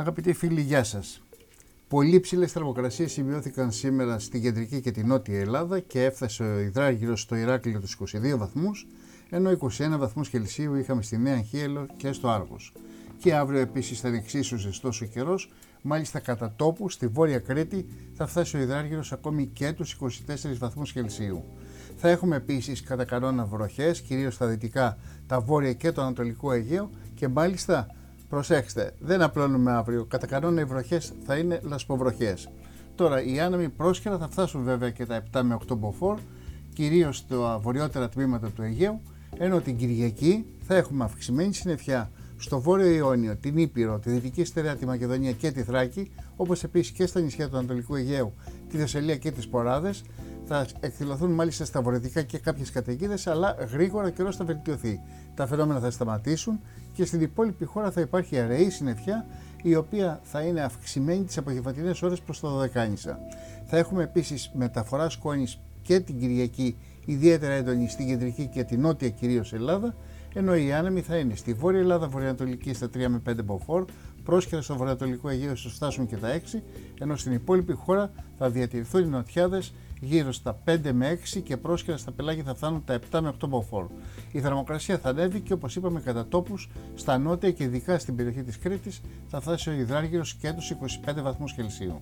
Αγαπητοί φίλοι, γεια σας. Πολύ ψηλές θερμοκρασίες σημειώθηκαν σήμερα στην κεντρική και την νότια Ελλάδα και έφτασε ο υδράργυρο στο Ηράκλειο τους 22 βαθμούς, ενώ 21 βαθμούς Κελσίου είχαμε στη Νέα Χίελο και στο Άργος. Και αύριο επίσης θα είναι εξίσου ζεστός ο καιρός, μάλιστα κατά τόπου στη Βόρεια Κρήτη θα φτάσει ο υδράργυρο ακόμη και τους 24 βαθμούς Κελσίου. Θα έχουμε επίσης κατά κανόνα βροχές, κυρίως στα δυτικά, τα βόρεια και το ανατολικό Αιγαίο και μάλιστα Προσέξτε, δεν απλώνουμε αύριο. Κατά κανόνα οι βροχές θα είναι λασποβροχές. Τώρα, οι άνεμοι πρόσχερα θα φτάσουν βέβαια και τα 7 με 8 μποφόρ, κυρίως στα βορειότερα τμήματα του Αιγαίου, ενώ την Κυριακή θα έχουμε αυξημένη συννεφιά στο βόρειο Ιόνιο, την Ήπειρο, τη Δυτική Στερεά, τη Μακεδονία και τη Θράκη, όπως επίσης και στα νησιά του Ανατολικού Αιγαίου, τη Θεσσαλία και τις Ποράδες, θα εκδηλωθούν μάλιστα στα βορειοδυτικά και κάποιες καταιγίδες, αλλά γρήγορα ο καιρό θα βελτιωθεί. Τα φαινόμενα θα σταματήσουν και στην υπόλοιπη χώρα θα υπάρχει αραιή συννεφιά, η οποία θα είναι αυξημένη τις απογευματινές ώρες προς τα Δωδεκάνησα. Θα έχουμε επίσης μεταφορά σκόνης και την Κυριακή, ιδιαίτερα έντονη στην κεντρική και την νότια κυρίως Ελλάδα, ενώ οι άνεμοι θα είναι στη Βόρεια Ελλάδα, Βορειοανατολική στα 3 με 5 μποφόρ, πρόσχερα στο Βορειοανατολικό Αιγαίο θα φτάσουν και τα 6, ενώ στην υπόλοιπη χώρα θα διατηρηθούν οι νοτιάδες γύρω στα 5 με 6 και πρόσχερα στα πελάγια θα φτάνουν τα 7 με 8 μποφόρ. Η θερμοκρασία θα ανέβει και όπως είπαμε κατά τόπους στα νότια και ειδικά στην περιοχή της Κρήτης θα φτάσει ο υδράργυρος και του 25 βαθμούς Κελσίου.